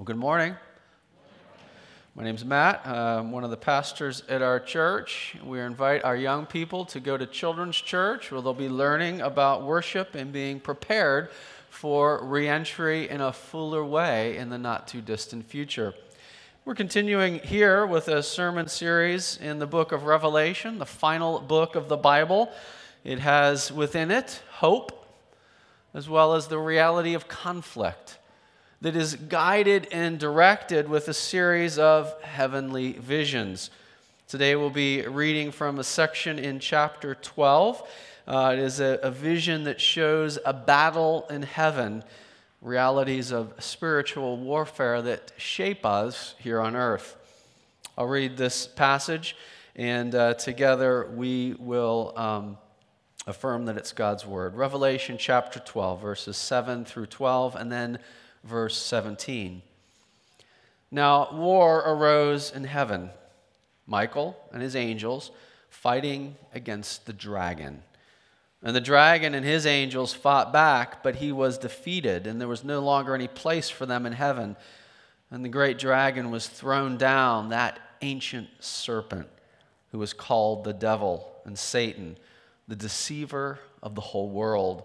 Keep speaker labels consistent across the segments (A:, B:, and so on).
A: Well, good morning. My name's Matt. I'm one of the pastors at our church. We invite our young people to go to Children's Church where they'll be learning about worship and being prepared for reentry in a fuller way in the not too distant future. We're continuing here with a sermon series in the book of Revelation, the final book of the Bible. It has within it hope as well as the reality of conflict that is guided and directed with a series of heavenly visions. Today we'll be reading from a section in chapter 12. Uh, it is a, a vision that shows a battle in heaven, realities of spiritual warfare that shape us here on earth. I'll read this passage, and uh, together we will um, affirm that it's God's word. Revelation chapter 12, verses 7 through 12, and then verse 17. Now, war arose in heaven. Michael and his angels fighting against the dragon. And the dragon and his angels fought back, but he was defeated, and there was no longer any place for them in heaven. And the great dragon was thrown down, that ancient serpent who was called the devil and Satan, the deceiver of the whole world.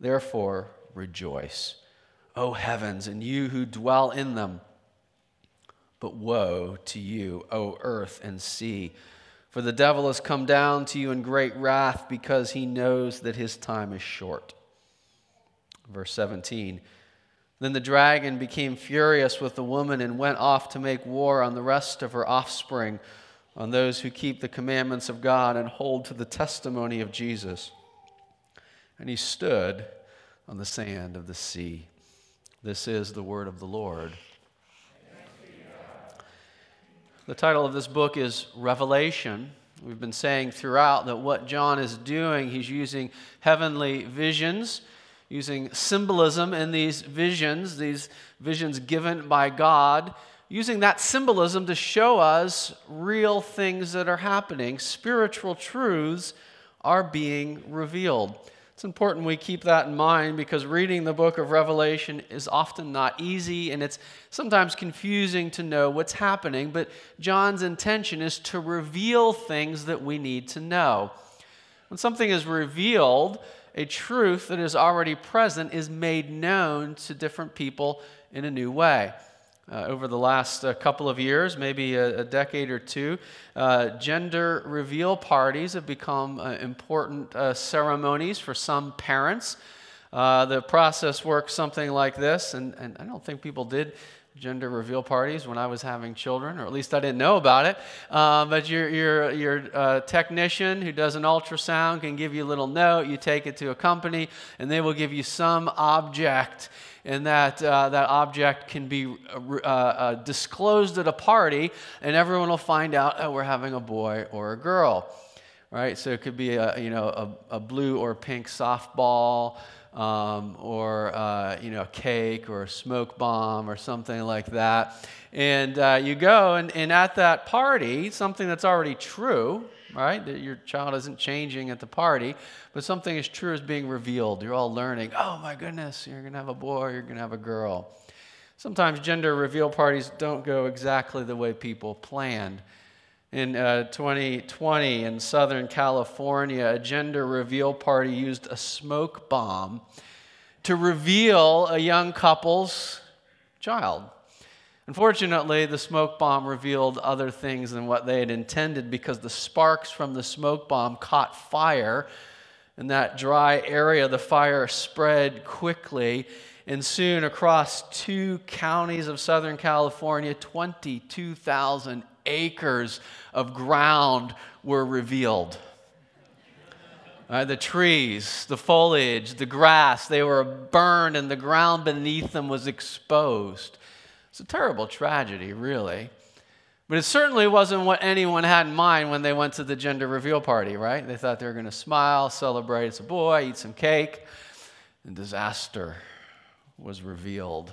A: Therefore, rejoice, O heavens, and you who dwell in them. But woe to you, O earth and sea, for the devil has come down to you in great wrath because he knows that his time is short. Verse 17 Then the dragon became furious with the woman and went off to make war on the rest of her offspring, on those who keep the commandments of God and hold to the testimony of Jesus and he stood on the sand of the sea. This is the word of the Lord. The title of this book is Revelation. We've been saying throughout that what John is doing, he's using heavenly visions, using symbolism in these visions, these visions given by God, using that symbolism to show us real things that are happening. Spiritual truths are being revealed. It's important we keep that in mind because reading the book of Revelation is often not easy and it's sometimes confusing to know what's happening. But John's intention is to reveal things that we need to know. When something is revealed, a truth that is already present is made known to different people in a new way. Uh, over the last uh, couple of years, maybe a, a decade or two, uh, gender reveal parties have become uh, important uh, ceremonies for some parents. Uh, the process works something like this, and, and I don't think people did gender reveal parties when I was having children, or at least I didn't know about it. but your, your, your technician who does an ultrasound can give you a little note, you take it to a company, and they will give you some object and that uh, that object can be uh, uh, disclosed at a party, and everyone will find out oh, we're having a boy or a girl, right? So it could be a you know a, a blue or pink softball. Um, or uh, you know a cake or a smoke bomb or something like that and uh, you go and, and at that party something that's already true right? That your child isn't changing at the party, but something as true as being revealed. You're all learning, oh my goodness, you're going to have a boy, you're going to have a girl. Sometimes gender reveal parties don't go exactly the way people planned. In uh, 2020 in Southern California, a gender reveal party used a smoke bomb to reveal a young couple's child. Unfortunately, the smoke bomb revealed other things than what they had intended because the sparks from the smoke bomb caught fire. In that dry area, the fire spread quickly, and soon across two counties of Southern California, 22,000 acres of ground were revealed. Uh, the trees, the foliage, the grass, they were burned, and the ground beneath them was exposed. It's a terrible tragedy, really. But it certainly wasn't what anyone had in mind when they went to the gender reveal party, right? They thought they were going to smile, celebrate it's a boy, eat some cake, and disaster was revealed.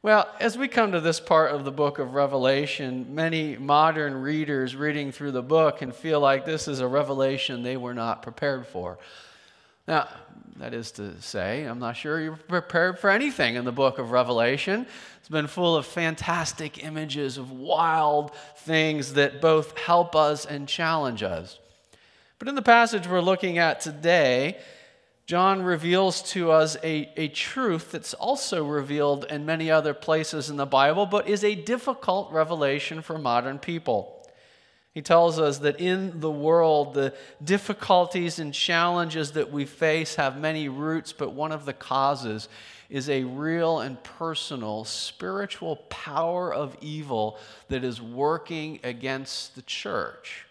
A: Well, as we come to this part of the book of Revelation, many modern readers reading through the book can feel like this is a revelation they were not prepared for. Now, that is to say, I'm not sure you're prepared for anything in the book of Revelation. It's been full of fantastic images of wild things that both help us and challenge us. But in the passage we're looking at today, John reveals to us a, a truth that's also revealed in many other places in the Bible, but is a difficult revelation for modern people. He tells us that in the world, the difficulties and challenges that we face have many roots, but one of the causes is a real and personal spiritual power of evil that is working against the church.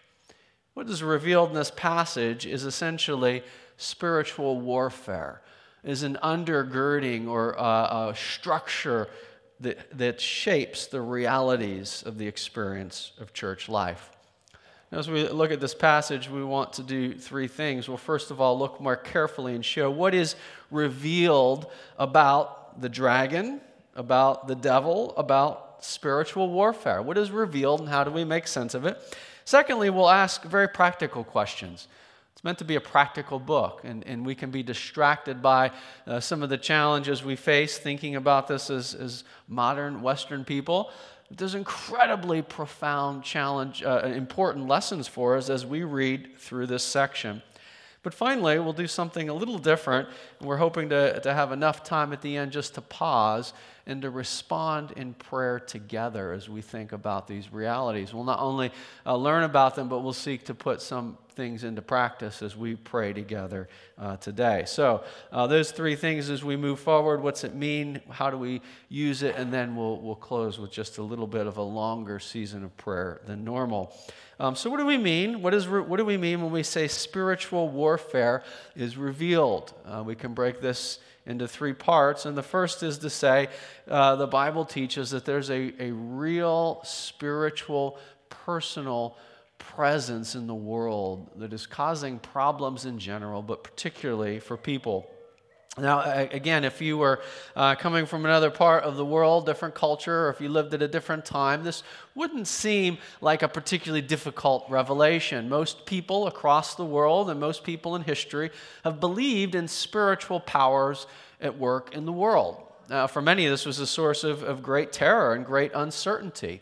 A: What is revealed in this passage is essentially spiritual warfare, is an undergirding or a, a structure that, that shapes the realities of the experience of church life. Now, As we look at this passage, we want to do three things. Well, first of all, look more carefully and show what is revealed about the dragon, about the devil, about spiritual warfare. What is revealed and how do we make sense of it? Secondly, we'll ask very practical questions. It's meant to be a practical book, and, and we can be distracted by uh, some of the challenges we face thinking about this as, as modern Western people. There's incredibly profound challenge, uh, important lessons for us as we read through this section. But finally, we'll do something a little different. We're hoping to, to have enough time at the end just to pause and to respond in prayer together as we think about these realities. We'll not only uh, learn about them, but we'll seek to put some things into practice as we pray together uh, today. So, uh, those three things as we move forward what's it mean? How do we use it? And then we'll, we'll close with just a little bit of a longer season of prayer than normal. Um, so, what do we mean? What, is what do we mean when we say spiritual warfare is revealed? Uh, we can break this into three parts. And the first is to say uh, the Bible teaches that there's a, a real spiritual, personal presence in the world that is causing problems in general, but particularly for people. Now, again, if you were uh, coming from another part of the world, different culture, or if you lived at a different time, this wouldn't seem like a particularly difficult revelation. Most people across the world and most people in history have believed in spiritual powers at work in the world. Now, for many, this was a source of, of great terror and great uncertainty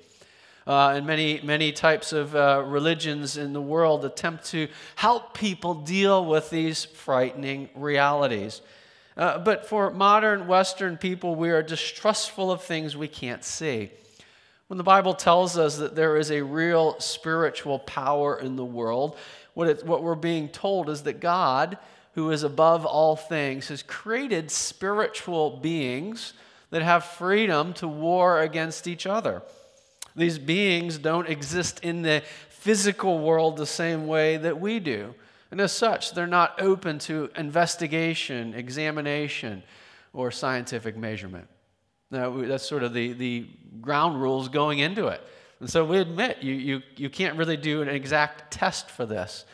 A: uh, and many, many types of uh, religions in the world attempt to help people deal with these frightening realities. Uh, but for modern Western people, we are distrustful of things we can't see. When the Bible tells us that there is a real spiritual power in the world, what, it, what we're being told is that God, who is above all things, has created spiritual beings that have freedom to war against each other. These beings don't exist in the physical world the same way that we do. And as such, they're not open to investigation, examination, or scientific measurement. Now, that's sort of the, the ground rules going into it. And so we admit you, you, you can't really do an exact test for this.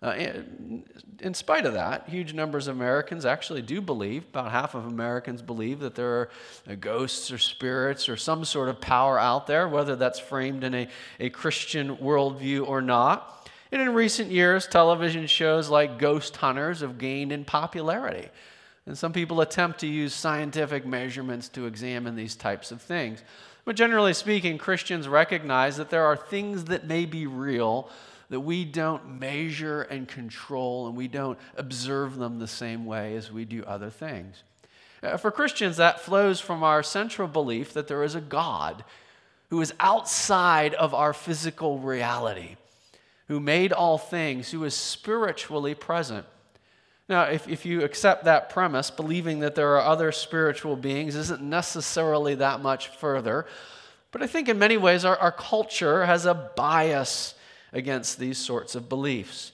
A: Uh, in spite of that, huge numbers of Americans actually do believe, about half of Americans believe that there are uh, ghosts or spirits or some sort of power out there, whether that's framed in a, a Christian worldview or not. And in recent years, television shows like Ghost Hunters have gained in popularity. And some people attempt to use scientific measurements to examine these types of things. But generally speaking, Christians recognize that there are things that may be real that we don't measure and control and we don't observe them the same way as we do other things. Uh, for Christians, that flows from our central belief that there is a God who is outside of our physical reality, who made all things, who is spiritually present. Now, if, if you accept that premise, believing that there are other spiritual beings isn't necessarily that much further. But I think in many ways our, our culture has a bias against these sorts of beliefs.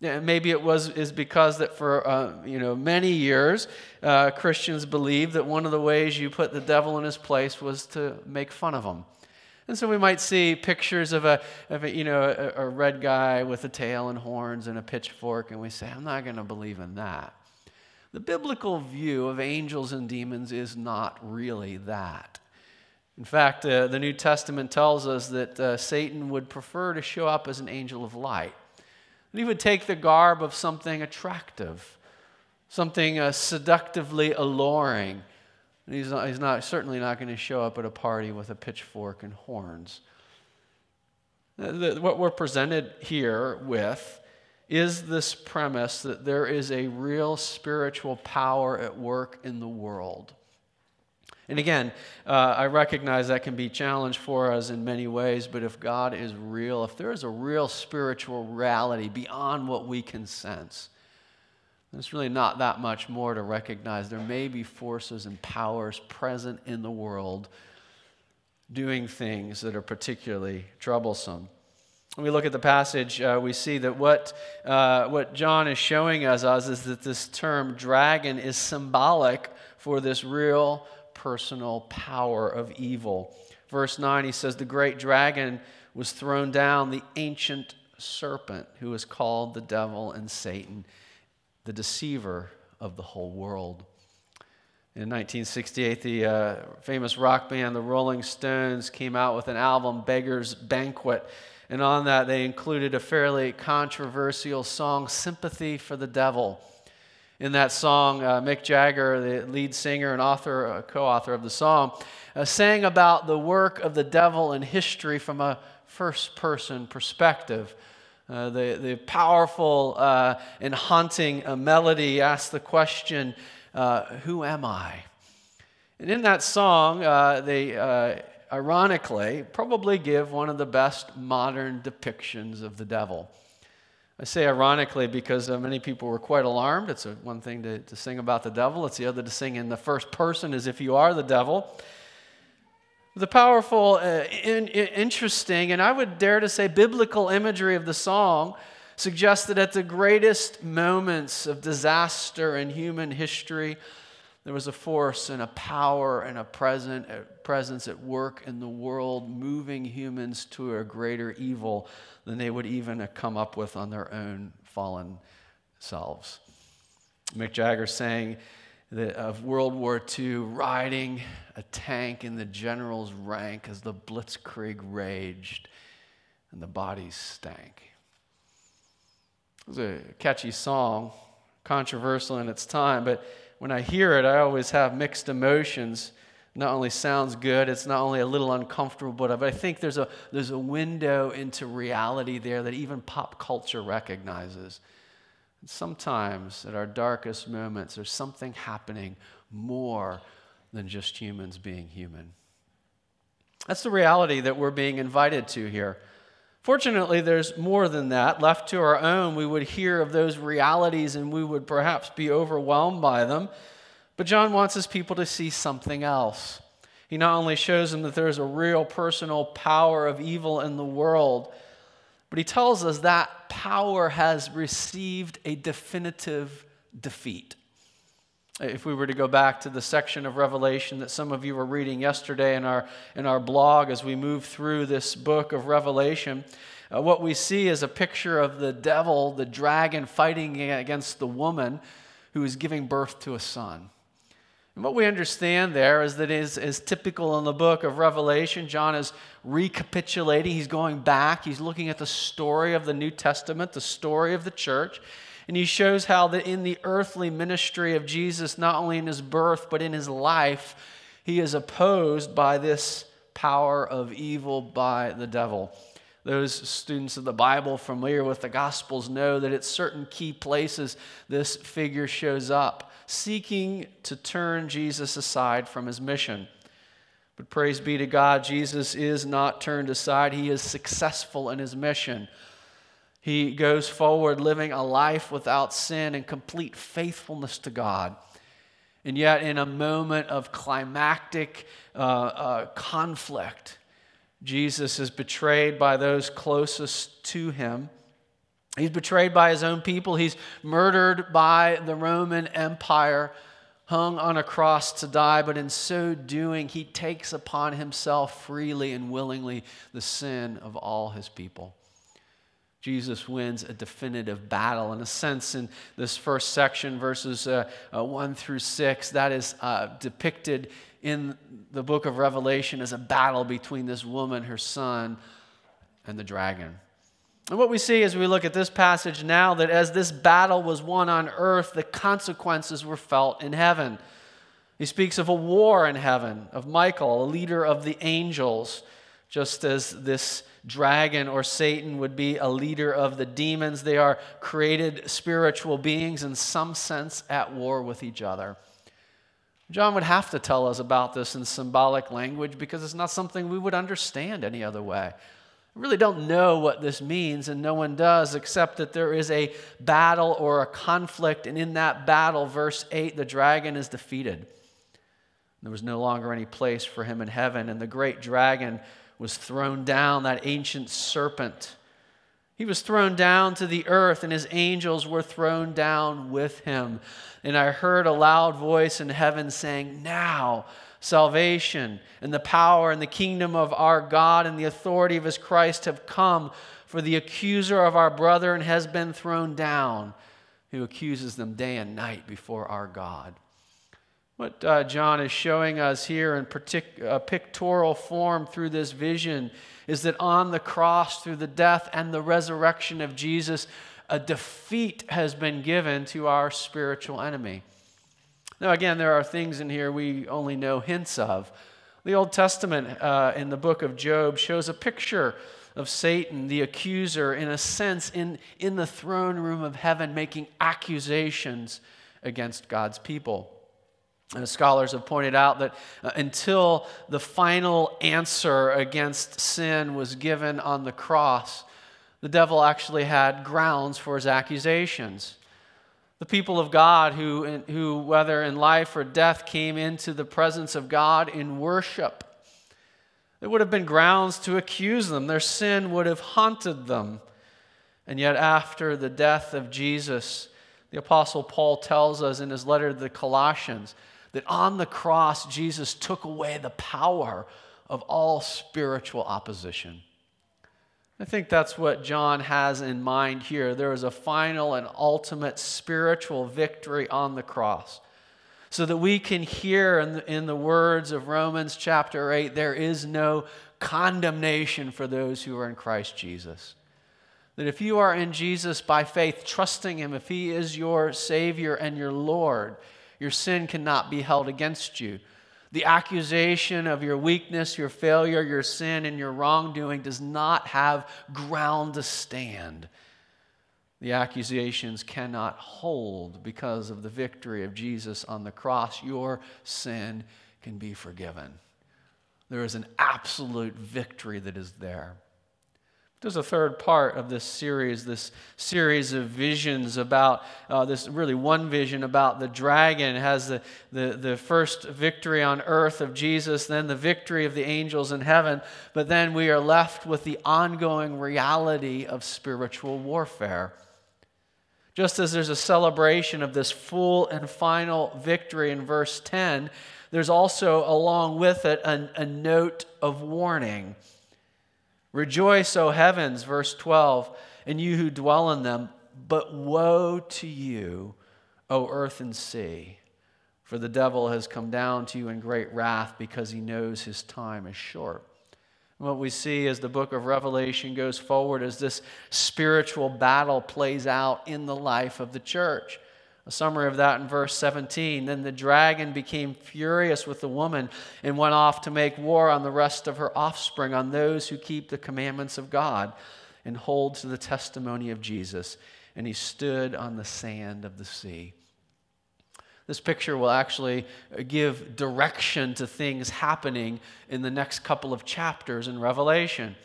A: Maybe it was is because that for uh, you know many years uh, Christians believed that one of the ways you put the devil in his place was to make fun of him. And so we might see pictures of a, of a you know a, a red guy with a tail and horns and a pitchfork, and we say, I'm not going to believe in that. The biblical view of angels and demons is not really that. In fact, uh, the New Testament tells us that uh, Satan would prefer to show up as an angel of light. And he would take the garb of something attractive, something uh, seductively alluring. And he's, not, he's not, certainly not going to show up at a party with a pitchfork and horns. Uh, the, what we're presented here with is this premise that there is a real spiritual power at work in the world. And again, uh, I recognize that can be challenged for us in many ways, but if God is real, if there is a real spiritual reality beyond what we can sense, there's really not that much more to recognize. There may be forces and powers present in the world doing things that are particularly troublesome. When we look at the passage, uh, we see that what, uh, what John is showing us, us is that this term dragon is symbolic for this real personal power of evil. Verse 9, he says, The great dragon was thrown down, the ancient serpent, who is called the devil and Satan, the deceiver of the whole world. In 1968, the uh, famous rock band, the Rolling Stones, came out with an album, Beggar's Banquet. And on that, they included a fairly controversial song, Sympathy for the Devil. In that song, uh, Mick Jagger, the lead singer and author, uh, co-author of the song, uh, sang about the work of the devil in history from a first-person perspective. Uh, the, the powerful uh, and haunting uh, melody asks the question, Who am I? And in that song, they ironically probably give one of the best modern depictions of the devil. I say ironically because uh, many people were quite alarmed. It's a, one thing to, to sing about the devil, it's the other to sing in the first person as if you are the devil. The powerful, uh, in, in, interesting, and I would dare to say biblical imagery of the song suggests that at the greatest moments of disaster in human history, there was a force and a power and a present, a presence at work in the world, moving humans to a greater evil than they would even come up with on their own fallen selves. Mick Jagger saying that of World War II, riding a tank in the general's rank as the blitzkrieg raged and the bodies stank. It was a catchy song, controversial in its time, but when I hear it, I always have mixed emotions not only sounds good, it's not only a little uncomfortable, but I think there's a, there's a window into reality there that even pop culture recognizes. And sometimes at our darkest moments, there's something happening more than just humans being human. That's the reality that we're being invited to here. Fortunately, there's more than that. Left to our own, we would hear of those realities and we would perhaps be overwhelmed by them. But John wants his people to see something else. He not only shows them that there's a real personal power of evil in the world, but he tells us that power has received a definitive defeat. If we were to go back to the section of Revelation that some of you were reading yesterday in our, in our blog as we move through this book of Revelation, uh, what we see is a picture of the devil, the dragon, fighting against the woman who is giving birth to a son. And what we understand there is that is, is typical in the book of Revelation. John is recapitulating, he's going back, he's looking at the story of the New Testament, the story of the church. And he shows how that in the earthly ministry of Jesus, not only in his birth, but in his life, he is opposed by this power of evil by the devil. Those students of the Bible familiar with the Gospels know that at certain key places this figure shows up seeking to turn Jesus aside from his mission. But praise be to God, Jesus is not turned aside. He is successful in his mission. He goes forward living a life without sin and complete faithfulness to God. And yet, in a moment of climactic uh, uh, conflict, Jesus is betrayed by those closest to him He's betrayed by his own people. He's murdered by the Roman Empire, hung on a cross to die. But in so doing, he takes upon himself freely and willingly the sin of all his people. Jesus wins a definitive battle. In a sense, in this first section, verses uh, uh, 1 through 6, that is uh, depicted in the book of Revelation is a battle between this woman, her son, and the dragon. And what we see as we look at this passage now, that as this battle was won on earth, the consequences were felt in heaven. He speaks of a war in heaven, of Michael, a leader of the angels, just as this dragon or Satan would be a leader of the demons. They are created spiritual beings in some sense at war with each other. John would have to tell us about this in symbolic language because it's not something we would understand any other way. I really don't know what this means, and no one does, except that there is a battle or a conflict, and in that battle, verse 8, the dragon is defeated. There was no longer any place for him in heaven, and the great dragon was thrown down, that ancient serpent. He was thrown down to the earth, and his angels were thrown down with him. And I heard a loud voice in heaven saying, Now, salvation and the power and the kingdom of our God and the authority of his Christ have come, for the accuser of our brethren has been thrown down, who accuses them day and night before our God. What uh, John is showing us here in partic- uh, pictorial form through this vision is that on the cross, through the death and the resurrection of Jesus, a defeat has been given to our spiritual enemy. Now, again, there are things in here we only know hints of. The Old Testament uh, in the book of Job shows a picture of Satan, the accuser, in a sense, in, in the throne room of heaven, making accusations against God's people. And scholars have pointed out that uh, until the final answer against sin was given on the cross, the devil actually had grounds for his accusations the people of God who, who, whether in life or death, came into the presence of God in worship. It would have been grounds to accuse them. Their sin would have haunted them. And yet, after the death of Jesus, the Apostle Paul tells us in his letter to the Colossians that on the cross, Jesus took away the power of all spiritual opposition. I think that's what John has in mind here. There is a final and ultimate spiritual victory on the cross. So that we can hear in the, in the words of Romans chapter 8 there is no condemnation for those who are in Christ Jesus. That if you are in Jesus by faith, trusting Him, if He is your Savior and your Lord, your sin cannot be held against you. The accusation of your weakness, your failure, your sin, and your wrongdoing does not have ground to stand. The accusations cannot hold because of the victory of Jesus on the cross. Your sin can be forgiven. There is an absolute victory that is there. There's a third part of this series, this series of visions about uh, this really one vision about the dragon. It has the, the, the first victory on earth of Jesus, then the victory of the angels in heaven, but then we are left with the ongoing reality of spiritual warfare. Just as there's a celebration of this full and final victory in verse 10, there's also, along with it, a, a note of warning. Rejoice, O heavens, verse 12, and you who dwell in them. But woe to you, O earth and sea, for the devil has come down to you in great wrath because he knows his time is short. what we see as the book of Revelation goes forward as this spiritual battle plays out in the life of the church. A summary of that in verse 17. Then the dragon became furious with the woman and went off to make war on the rest of her offspring, on those who keep the commandments of God and hold to the testimony of Jesus. And he stood on the sand of the sea. This picture will actually give direction to things happening in the next couple of chapters in Revelation.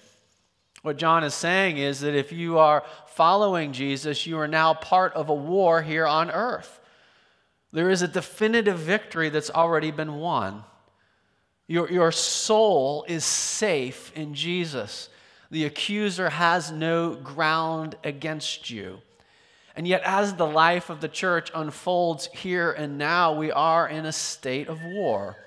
A: What John is saying is that if you are following Jesus, you are now part of a war here on earth. There is a definitive victory that's already been won. Your, your soul is safe in Jesus. The accuser has no ground against you. And yet, as the life of the church unfolds here and now, we are in a state of war.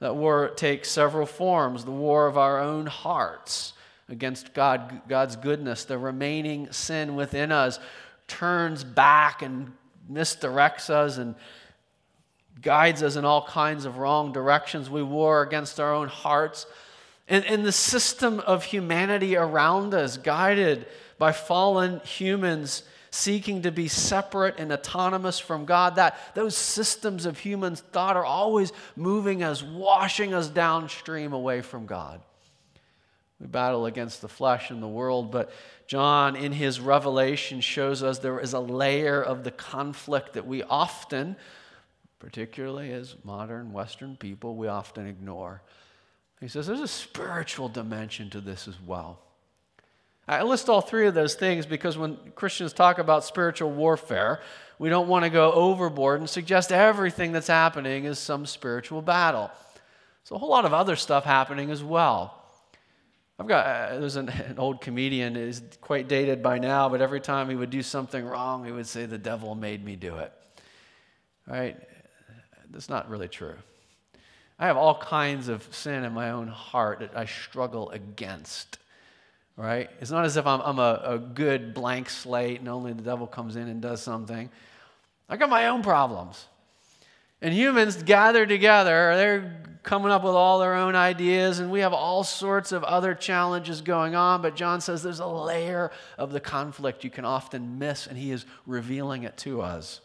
A: That war takes several forms the war of our own hearts against God, God's goodness, the remaining sin within us turns back and misdirects us and guides us in all kinds of wrong directions. We war against our own hearts. And, and the system of humanity around us, guided by fallen humans seeking to be separate and autonomous from God, that those systems of human thought are always moving us, washing us downstream away from God. We battle against the flesh and the world, but John, in his revelation, shows us there is a layer of the conflict that we often, particularly as modern Western people, we often ignore. He says there's a spiritual dimension to this as well. I list all three of those things because when Christians talk about spiritual warfare, we don't want to go overboard and suggest everything that's happening is some spiritual battle. There's a whole lot of other stuff happening as well. I've got, uh, there's an, an old comedian, is quite dated by now, but every time he would do something wrong, he would say, The devil made me do it. Right? That's not really true. I have all kinds of sin in my own heart that I struggle against. Right? It's not as if I'm, I'm a, a good blank slate and only the devil comes in and does something. I got my own problems. And humans gather together, they're coming up with all their own ideas, and we have all sorts of other challenges going on. But John says there's a layer of the conflict you can often miss, and he is revealing it to us.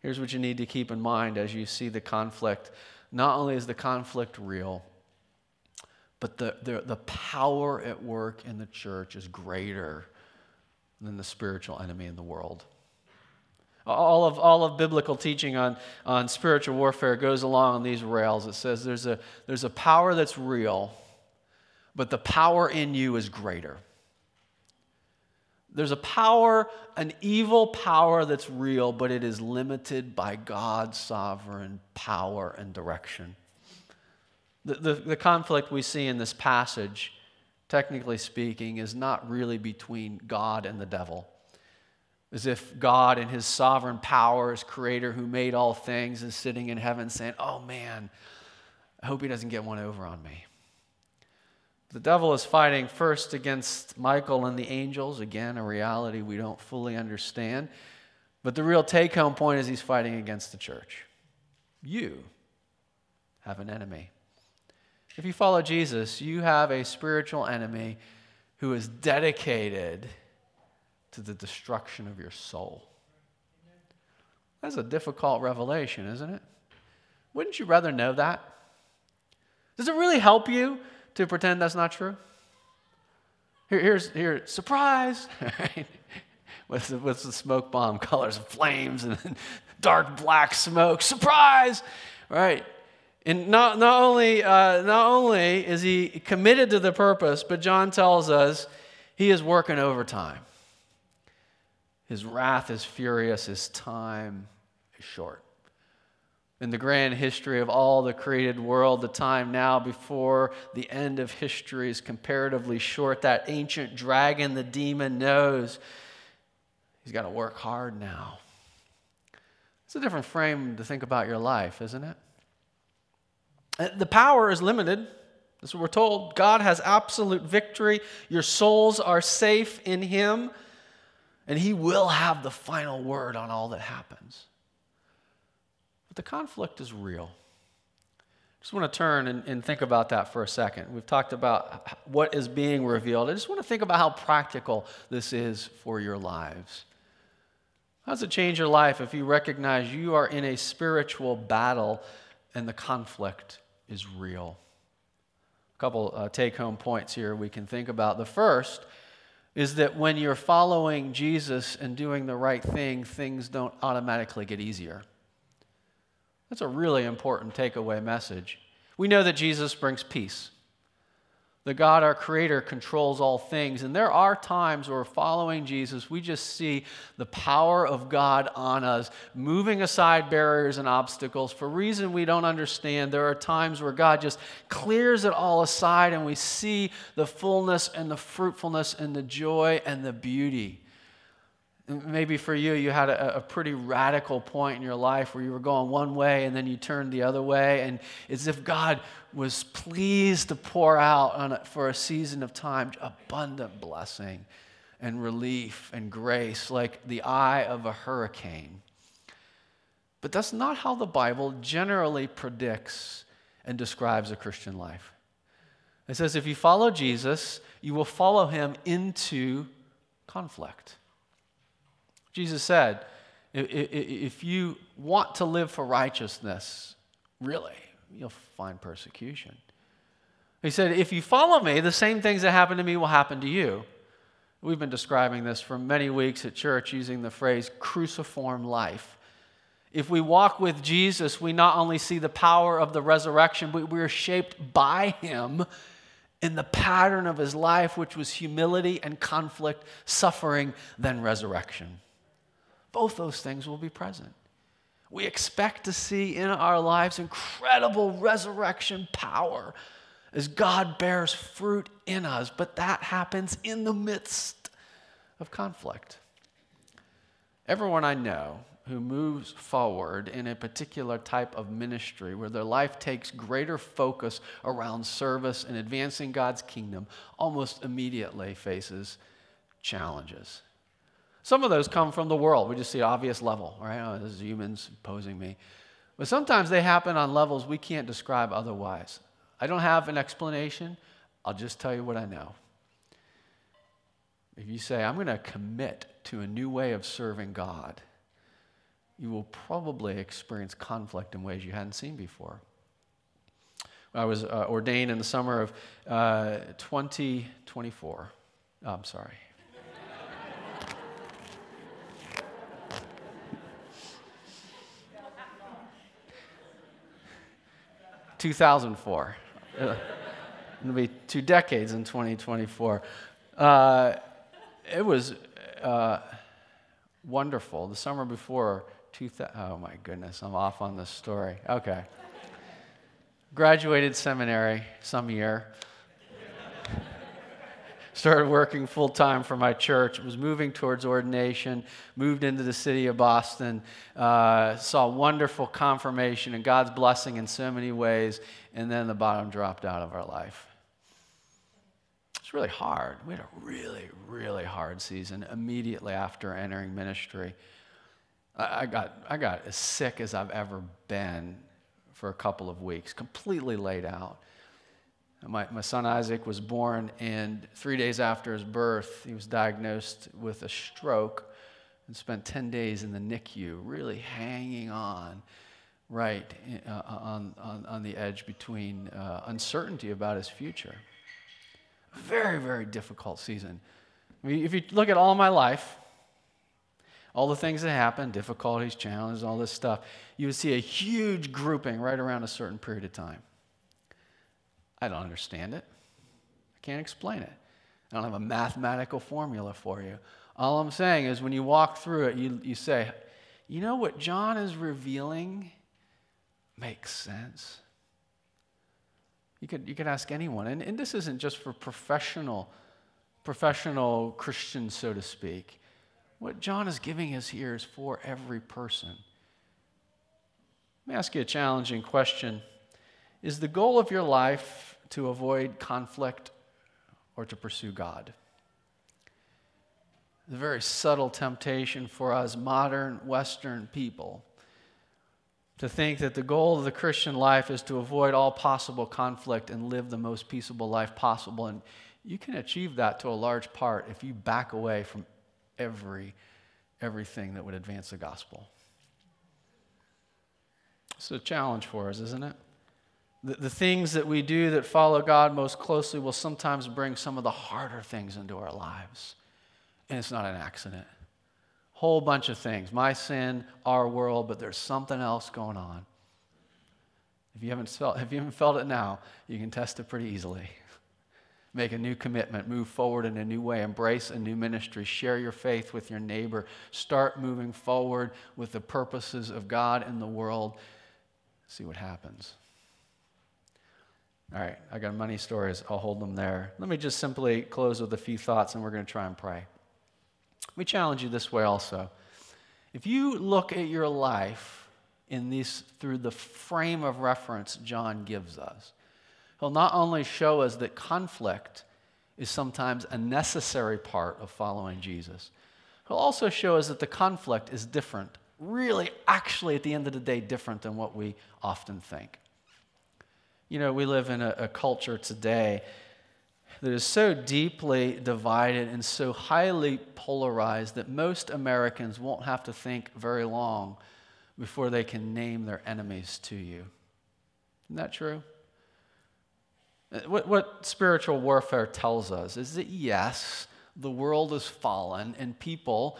A: Here's what you need to keep in mind as you see the conflict. Not only is the conflict real, but the, the, the power at work in the church is greater than the spiritual enemy in the world. All of, all of biblical teaching on, on spiritual warfare goes along on these rails. It says there's a, there's a power that's real, but the power in you is greater. There's a power, an evil power that's real, but it is limited by God's sovereign power and direction. The, the, the, conflict we see in this passage, technically speaking, is not really between God and the devil as if God, in his sovereign power, creator who made all things, is sitting in heaven saying, Oh man, I hope he doesn't get one over on me. The devil is fighting first against Michael and the angels. Again, a reality we don't fully understand. But the real take home point is he's fighting against the church. You have an enemy. If you follow Jesus, you have a spiritual enemy who is dedicated to the destruction of your soul. That's a difficult revelation, isn't it? Wouldn't you rather know that? Does it really help you to pretend that's not true? Here, here's here, surprise! what's, the, what's the smoke bomb colors? Of flames and dark black smoke. Surprise! Right. And not, not, only, uh, not only is he committed to the purpose, but John tells us he is working overtime. His wrath is furious, his time is short. In the grand history of all the created world, the time now before the end of history is comparatively short. That ancient dragon, the demon, knows he's got to work hard now. It's a different frame to think about your life, isn't it? Uh, the power is limited. That's what we're told. God has absolute victory. Your souls are safe in Him and he will have the final word on all that happens. But the conflict is real. I just want to turn and, and, think about that for a second. We've talked about what is being revealed. I just want to think about how practical this is for your lives. How does it change your life if you recognize you are in a spiritual battle and the conflict is real? A couple uh, take home points here we can think about. The first is that when you're following Jesus and doing the right thing, things don't automatically get easier. That's a really important takeaway message. We know that Jesus brings peace. The God, our Creator, controls all things. And there are times where following Jesus, we just see the power of God on us, moving aside barriers and obstacles for reason we don't understand. There are times where God just clears it all aside and we see the fullness and the fruitfulness and the joy and the beauty. Maybe for you, you had a, a, pretty radical point in your life where you were going one way and then you turned the other way, and it's as if God was pleased to pour out on it for a season of time abundant blessing and relief and grace, like the eye of a hurricane. But that's not how the Bible generally predicts and describes a Christian life. It says if you follow Jesus, you will follow him into conflict. Jesus said, if you want to live for righteousness, really, you'll find persecution. He said, if you follow me, the same things that happen to me will happen to you. We've been describing this for many weeks at church using the phrase cruciform life. If we walk with Jesus, we not only see the power of the resurrection, but we're shaped by him in the pattern of his life, which was humility and conflict, suffering, then resurrection both those things will be present. We expect to see in our lives incredible resurrection power as God bears fruit in us, but that happens in the midst of conflict. Everyone I know who moves forward in a particular type of ministry where their life takes greater focus around service and advancing God's kingdom almost immediately faces challenges. Some of those come from the world. We just see obvious level, right? Oh, this is humans posing me. But sometimes they happen on levels we can't describe otherwise. I don't have an explanation. I'll just tell you what I know. If you say, I'm going to commit to a new way of serving God, you will probably experience conflict in ways you hadn't seen before. I was uh, ordained in the summer of uh, 2024. Oh, I'm sorry. 2004. It'll be two decades in 2024. Uh, it was uh, wonderful. The summer before, 2000, oh my goodness, I'm off on this story. Okay. Graduated seminary some year started working full time for my church, was moving towards ordination, moved into the city of Boston, uh, saw wonderful confirmation and God's blessing in so many ways, and then the bottom dropped out of our life. It's really hard. We had a really, really hard season immediately after entering ministry. I, got, I got as sick as I've ever been for a couple of weeks, completely laid out. My, my son Isaac was born, and three days after his birth, he was diagnosed with a stroke and spent 10 days in the NICU, really hanging on right uh, on, on, on the edge between uh, uncertainty about his future. Very, very difficult season. I mean, if you look at all my life, all the things that happen, difficulties, challenges, all this stuff, you would see a huge grouping right around a certain period of time. I don't understand it. I can't explain it. I don't have a mathematical formula for you. All I'm saying is when you walk through it, you, you say, you know what John is revealing makes sense. You could, you could ask anyone, and, and this isn't just for professional, professional Christians, so to speak. What John is giving us here is for every person. Let me ask you a challenging question. Is the goal of your life to avoid conflict or to pursue God. The very subtle temptation for us modern Western people to think that the goal of the Christian life is to avoid all possible conflict and live the most peaceable life possible. And you can achieve that to a large part if you back away from every, everything that would advance the gospel. It's a challenge for us, isn't it? The, the things that we do that follow God most closely will sometimes bring some of the harder things into our lives. And it's not an accident. Whole bunch of things my sin, our world, but there's something else going on. If you haven't felt, if you haven't felt it now, you can test it pretty easily. Make a new commitment, move forward in a new way, embrace a new ministry, share your faith with your neighbor, start moving forward with the purposes of God in the world. See what happens. All right, I got money stories. I'll hold them there. Let me just simply close with a few thoughts and we're going to try and pray. We challenge you this way also. If you look at your life in these through the frame of reference John gives us, he'll not only show us that conflict is sometimes a necessary part of following Jesus, he'll also show us that the conflict is different, really, actually, at the end of the day, different than what we often think. You know, we live in a, a culture today that is so deeply divided and so highly polarized that most Americans won't have to think very long before they can name their enemies to you. Isn't that true? Uh, what, what spiritual warfare tells us is that yes, the world is fallen and people,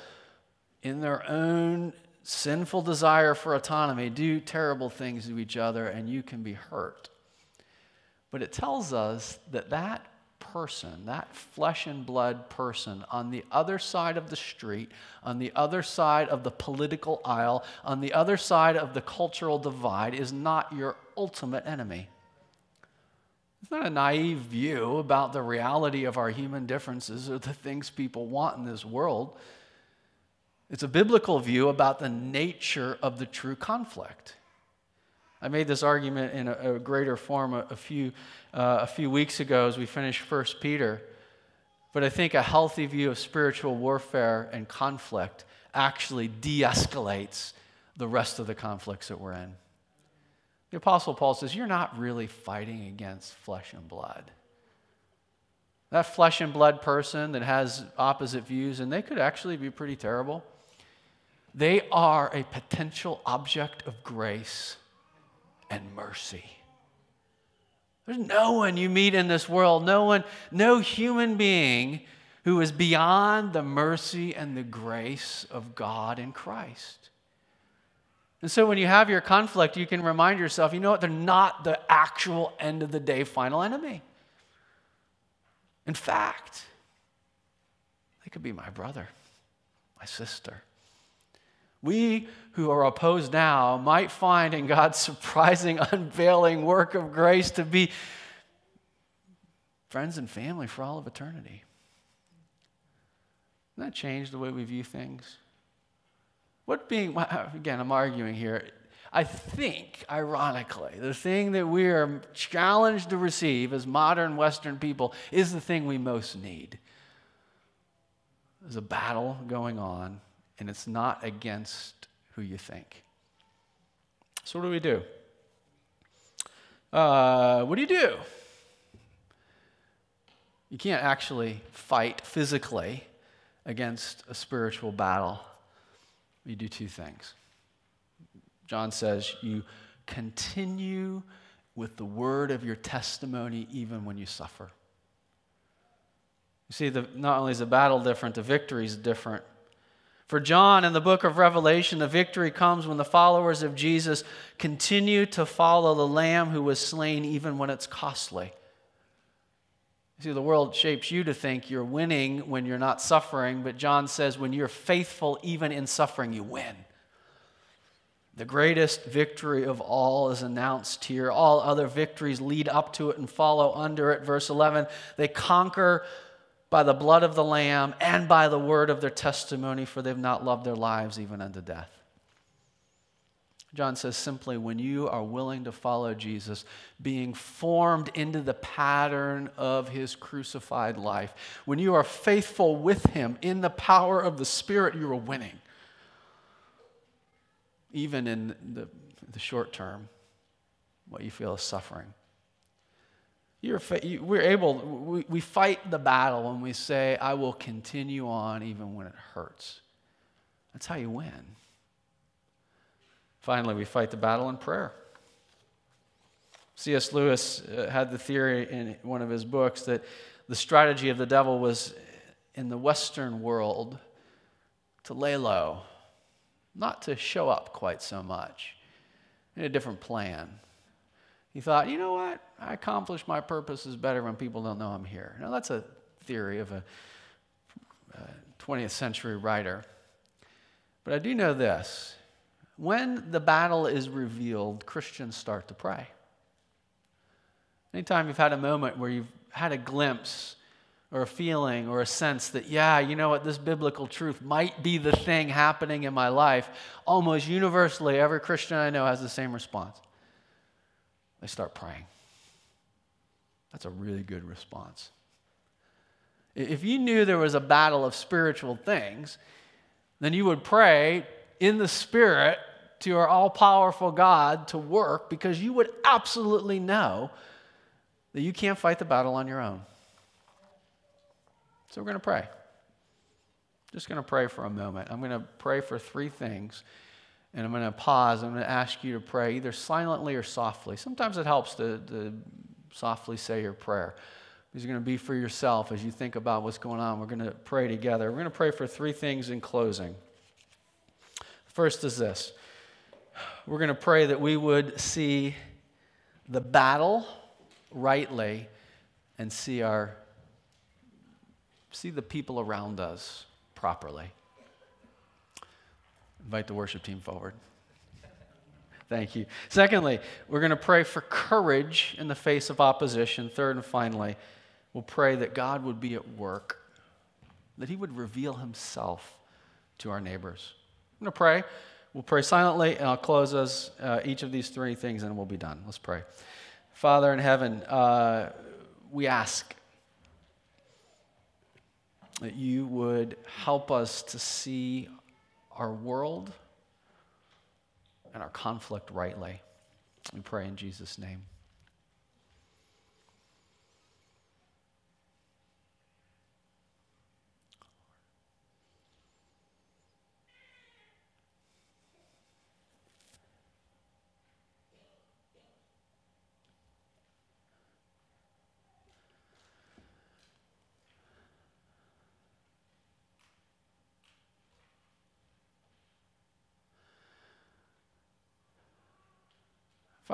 A: in their own sinful desire for autonomy, do terrible things to each other and you can be hurt. But it tells us that that person, that flesh and blood person on the other side of the street, on the other side of the political aisle, on the other side of the cultural divide, is not your ultimate enemy. It's not a naive view about the reality of our human differences or the things people want in this world. It's a biblical view about the nature of the true conflict. I made this argument in a, a greater form a, a few, uh, a few weeks ago as we finished 1 Peter. But I think a healthy view of spiritual warfare and conflict actually de escalates the rest of the conflicts that we're in. The Apostle Paul says, You're not really fighting against flesh and blood. That flesh and blood person that has opposite views, and they could actually be pretty terrible, they are a potential object of grace and mercy. There's no one you meet in this world, no one, no human being who is beyond the mercy and the grace of God in Christ. And so when you have your conflict, you can remind yourself, you know what? They're not the actual end of the day final enemy. In fact, they could be my brother, my sister we who are opposed now might find in God's surprising, unveiling work of grace to be friends and family for all of eternity. Doesn't that change the way we view things? What being, again, I'm arguing here. I think, ironically, the thing that we are challenged to receive as modern Western people is the thing we most need. There's a battle going on and it's not against who you think. So, what do we do? Uh, what do you do? You can't actually fight physically against a spiritual battle. You do two things. John says, You continue with the word of your testimony even when you suffer. You see, the, not only is the battle different, the victory is different. For John in the book of Revelation, the victory comes when the followers of Jesus continue to follow the Lamb who was slain even when it's costly. See, the world shapes you to think you're winning when you're not suffering, but John says when you're faithful even in suffering, you win. The greatest victory of all is announced here. All other victories lead up to it and follow under it. Verse 11 they conquer by the blood of the Lamb and by the word of their testimony, for they've not loved their lives even unto death. John says simply, when you are willing to follow Jesus, being formed into the pattern of his crucified life, when you are faithful with him in the power of the Spirit, you are winning. Even in the, the short term, what you feel is suffering. You're, we're able, we, we fight the battle when we say, I will continue on even when it hurts. That's how you win. Finally, we fight the battle in prayer. C.S. Lewis uh, had the theory in one of his books that the strategy of the devil was in the Western world to lay low, not to show up quite so much, in a different plan. He thought, you know what? I accomplish my purposes better when people don't know I'm here. Now, that's a theory of a 20th century writer. But I do know this when the battle is revealed, Christians start to pray. Anytime you've had a moment where you've had a glimpse or a feeling or a sense that, yeah, you know what, this biblical truth might be the thing happening in my life, almost universally, every Christian I know has the same response. They start praying. That's a really good response. If you knew there was a battle of spiritual things, then you would pray in the Spirit to your all powerful God to work because you would absolutely know that you can't fight the battle on your own. So we're going to pray. Just going to pray for a moment. I'm going to pray for three things. And I'm going to pause. I'm going to ask you to pray either silently or softly. Sometimes it helps to, to softly say your prayer. These are going to be for yourself as you think about what's going on. We're going to pray together. We're going to pray for three things in closing. First is this we're going to pray that we would see the battle rightly and see our see the people around us properly. Invite the worship team forward. Thank you. Secondly, we're going to pray for courage in the face of opposition. Third and finally, we'll pray that God would be at work, that He would reveal Himself to our neighbors. I'm going to pray. We'll pray silently, and I'll close us uh, each of these three things, and we'll be done. Let's pray. Father in heaven, uh, we ask that you would help us to see our world and our conflict rightly. We pray in Jesus' name.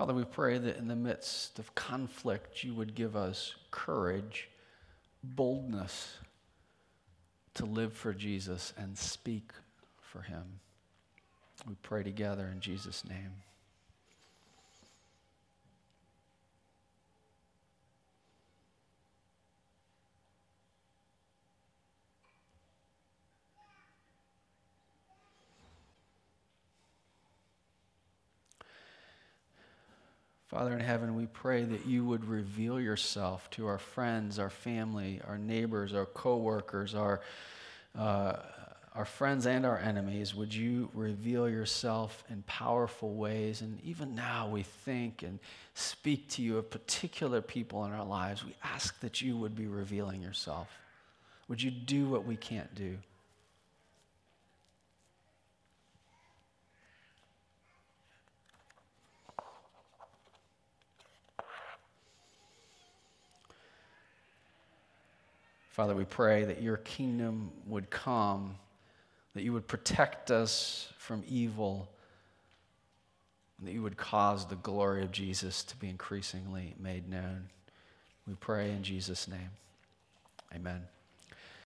A: Father, we pray that in the midst of conflict, you would give us courage, boldness to live for Jesus and speak for him. We pray together in Jesus' name. Father in heaven, we pray that you would reveal yourself to our friends, our family, our neighbors, our coworkers, our, uh, our friends and our enemies. Would you reveal yourself in powerful ways? And even now, we think and speak to you of particular people in our lives. We ask that you would be revealing yourself. Would you do what we can't do? Father, we pray that your kingdom would come, that you would protect us from evil, and that you would cause the glory of Jesus to be increasingly made known. We pray in Jesus' name. Amen.